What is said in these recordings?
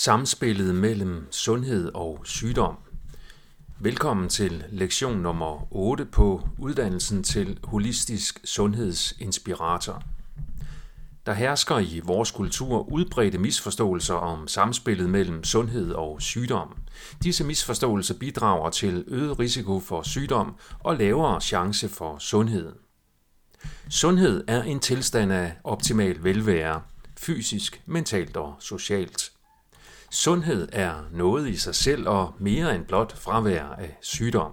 Samspillet mellem sundhed og sygdom. Velkommen til lektion nummer 8 på uddannelsen til holistisk sundhedsinspirator. Der hersker i vores kultur udbredte misforståelser om samspillet mellem sundhed og sygdom. Disse misforståelser bidrager til øget risiko for sygdom og lavere chance for sundhed. Sundhed er en tilstand af optimal velvære, fysisk, mentalt og socialt. Sundhed er noget i sig selv og mere end blot fravær af sygdom.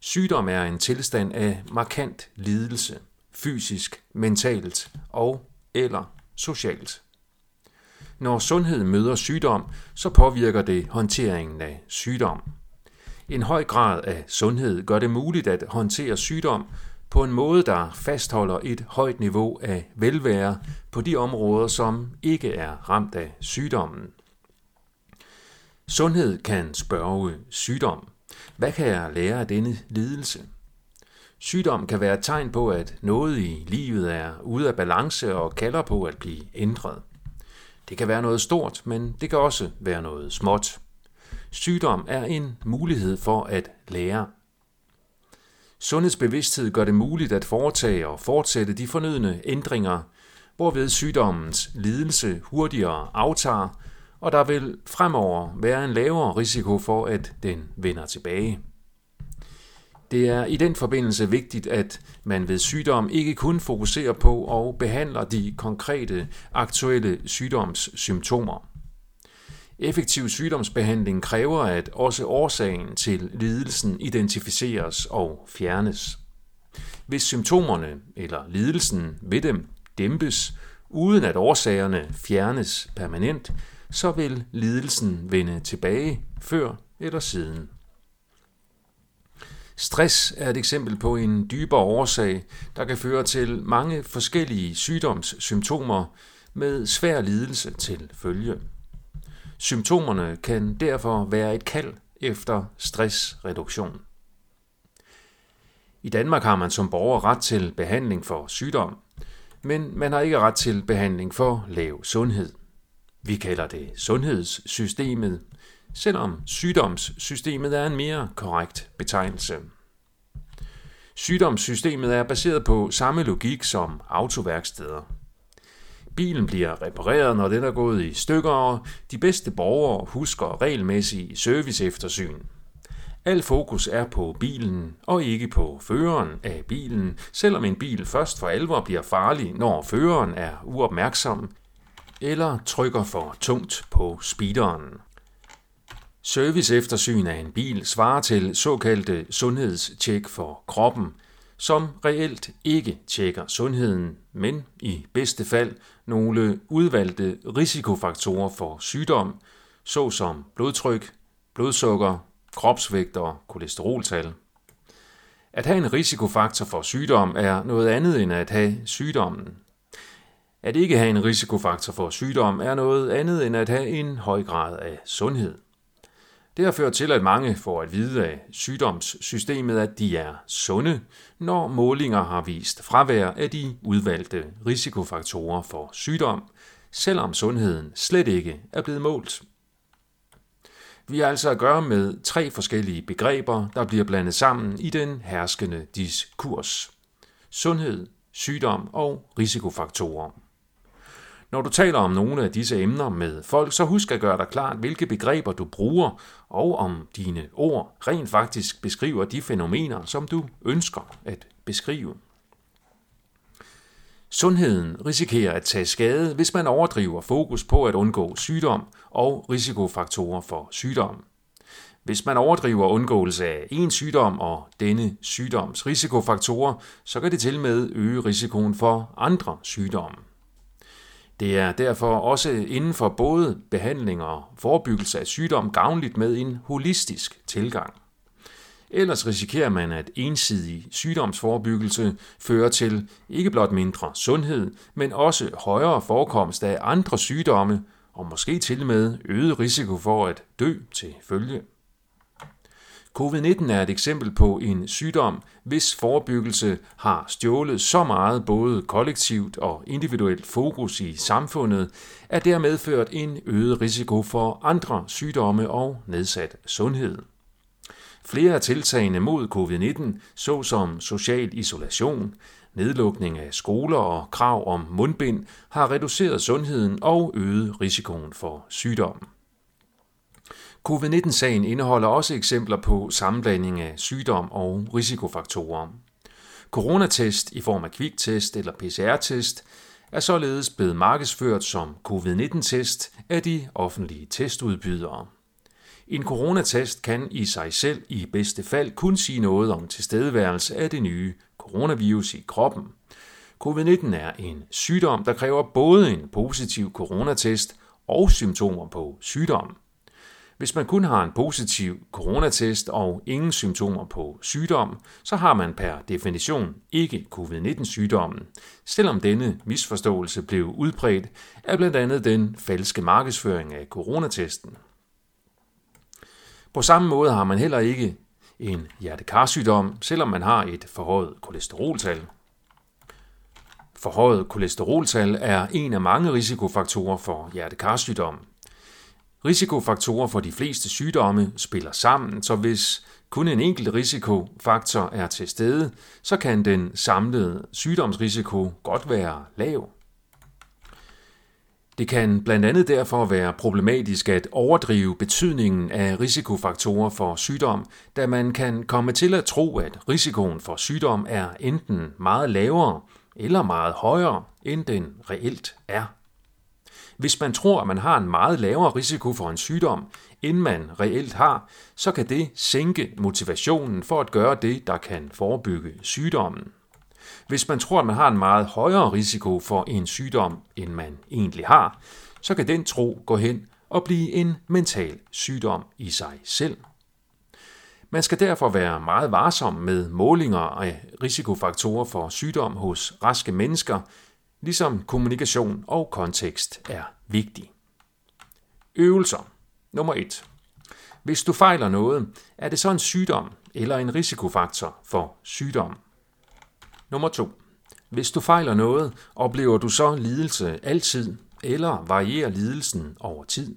Sygdom er en tilstand af markant lidelse, fysisk, mentalt og eller socialt. Når sundhed møder sygdom, så påvirker det håndteringen af sygdom. En høj grad af sundhed gør det muligt at håndtere sygdom på en måde, der fastholder et højt niveau af velvære på de områder, som ikke er ramt af sygdommen. Sundhed kan spørge sygdom. Hvad kan jeg lære af denne lidelse? Sygdom kan være et tegn på, at noget i livet er ude af balance og kalder på at blive ændret. Det kan være noget stort, men det kan også være noget småt. Sygdom er en mulighed for at lære Sundhedsbevidsthed gør det muligt at foretage og fortsætte de fornødne ændringer, hvorved sygdommens lidelse hurtigere aftager, og der vil fremover være en lavere risiko for, at den vender tilbage. Det er i den forbindelse vigtigt, at man ved sygdom ikke kun fokuserer på og behandler de konkrete aktuelle sygdomssymptomer. Effektiv sygdomsbehandling kræver, at også årsagen til lidelsen identificeres og fjernes. Hvis symptomerne eller lidelsen ved dem dæmpes, uden at årsagerne fjernes permanent, så vil lidelsen vende tilbage før eller siden. Stress er et eksempel på en dybere årsag, der kan føre til mange forskellige sygdomssymptomer med svær lidelse til følge. Symptomerne kan derfor være et kald efter stressreduktion. I Danmark har man som borger ret til behandling for sygdom, men man har ikke ret til behandling for lav sundhed. Vi kalder det sundhedssystemet, selvom sygdomssystemet er en mere korrekt betegnelse. Sygdomssystemet er baseret på samme logik som autoværksteder. Bilen bliver repareret, når den er gået i stykker, og de bedste borgere husker regelmæssigt serviceeftersyn. Al fokus er på bilen og ikke på føreren af bilen, selvom en bil først for alvor bliver farlig, når føreren er uopmærksom eller trykker for tungt på speederen. Service eftersyn af en bil svarer til såkaldte sundhedstjek for kroppen – som reelt ikke tjekker sundheden, men i bedste fald nogle udvalgte risikofaktorer for sygdom, såsom blodtryk, blodsukker, kropsvægt og kolesteroltal. At have en risikofaktor for sygdom er noget andet end at have sygdommen. At ikke have en risikofaktor for sygdom er noget andet end at have en høj grad af sundhed. Det har ført til, at mange får at vide af sygdomssystemet, at de er sunde, når målinger har vist fravær af de udvalgte risikofaktorer for sygdom, selvom sundheden slet ikke er blevet målt. Vi har altså at gøre med tre forskellige begreber, der bliver blandet sammen i den herskende diskurs. Sundhed, sygdom og risikofaktorer. Når du taler om nogle af disse emner med folk, så husk at gøre dig klart, hvilke begreber du bruger, og om dine ord rent faktisk beskriver de fænomener, som du ønsker at beskrive. Sundheden risikerer at tage skade, hvis man overdriver fokus på at undgå sygdom og risikofaktorer for sygdom. Hvis man overdriver undgåelse af en sygdom og denne sygdoms risikofaktorer, så kan det til med øge risikoen for andre sygdomme. Det er derfor også inden for både behandling og forebyggelse af sygdom gavnligt med en holistisk tilgang. Ellers risikerer man, at ensidig sygdomsforebyggelse fører til ikke blot mindre sundhed, men også højere forekomst af andre sygdomme og måske til med øget risiko for at dø til følge. Covid-19 er et eksempel på en sygdom, hvis forebyggelse har stjålet så meget både kollektivt og individuelt fokus i samfundet, at det har medført en øget risiko for andre sygdomme og nedsat sundhed. Flere af tiltagene mod covid-19, såsom social isolation, nedlukning af skoler og krav om mundbind, har reduceret sundheden og øget risikoen for sygdommen. Covid-19-sagen indeholder også eksempler på sammenblanding af sygdom og risikofaktorer. Coronatest i form af kviktest eller PCR-test er således blevet markedsført som covid-19-test af de offentlige testudbydere. En coronatest kan i sig selv i bedste fald kun sige noget om tilstedeværelse af det nye coronavirus i kroppen. Covid-19 er en sygdom, der kræver både en positiv coronatest og symptomer på sygdommen. Hvis man kun har en positiv coronatest og ingen symptomer på sygdom, så har man per definition ikke covid-19-sygdommen, selvom denne misforståelse blev udbredt af blandt andet den falske markedsføring af coronatesten. På samme måde har man heller ikke en hjertekarsygdom, selvom man har et forhøjet kolesteroltal. Forhøjet kolesteroltal er en af mange risikofaktorer for hjertekarsygdom. Risikofaktorer for de fleste sygdomme spiller sammen, så hvis kun en enkelt risikofaktor er til stede, så kan den samlede sygdomsrisiko godt være lav. Det kan blandt andet derfor være problematisk at overdrive betydningen af risikofaktorer for sygdom, da man kan komme til at tro, at risikoen for sygdom er enten meget lavere eller meget højere, end den reelt er. Hvis man tror, at man har en meget lavere risiko for en sygdom, end man reelt har, så kan det sænke motivationen for at gøre det, der kan forebygge sygdommen. Hvis man tror, at man har en meget højere risiko for en sygdom, end man egentlig har, så kan den tro gå hen og blive en mental sygdom i sig selv. Man skal derfor være meget varsom med målinger af risikofaktorer for sygdom hos raske mennesker, ligesom kommunikation og kontekst er vigtig. Øvelser. Nummer 1. Hvis du fejler noget, er det så en sygdom eller en risikofaktor for sygdom? Nummer 2. Hvis du fejler noget, oplever du så lidelse altid, eller varierer lidelsen over tid?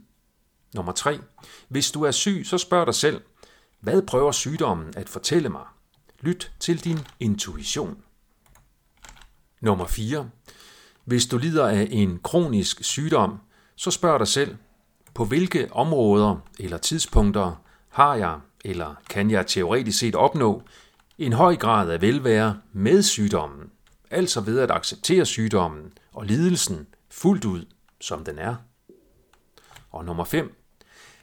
Nummer 3. Hvis du er syg, så spørg dig selv, hvad prøver sygdommen at fortælle mig? Lyt til din intuition. Nummer 4. Hvis du lider af en kronisk sygdom, så spørg dig selv, på hvilke områder eller tidspunkter har jeg eller kan jeg teoretisk set opnå en høj grad af velvære med sygdommen, altså ved at acceptere sygdommen og lidelsen fuldt ud, som den er. Og nummer 5.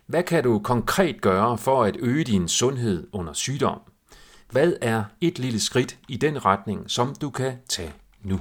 Hvad kan du konkret gøre for at øge din sundhed under sygdom? Hvad er et lille skridt i den retning, som du kan tage nu?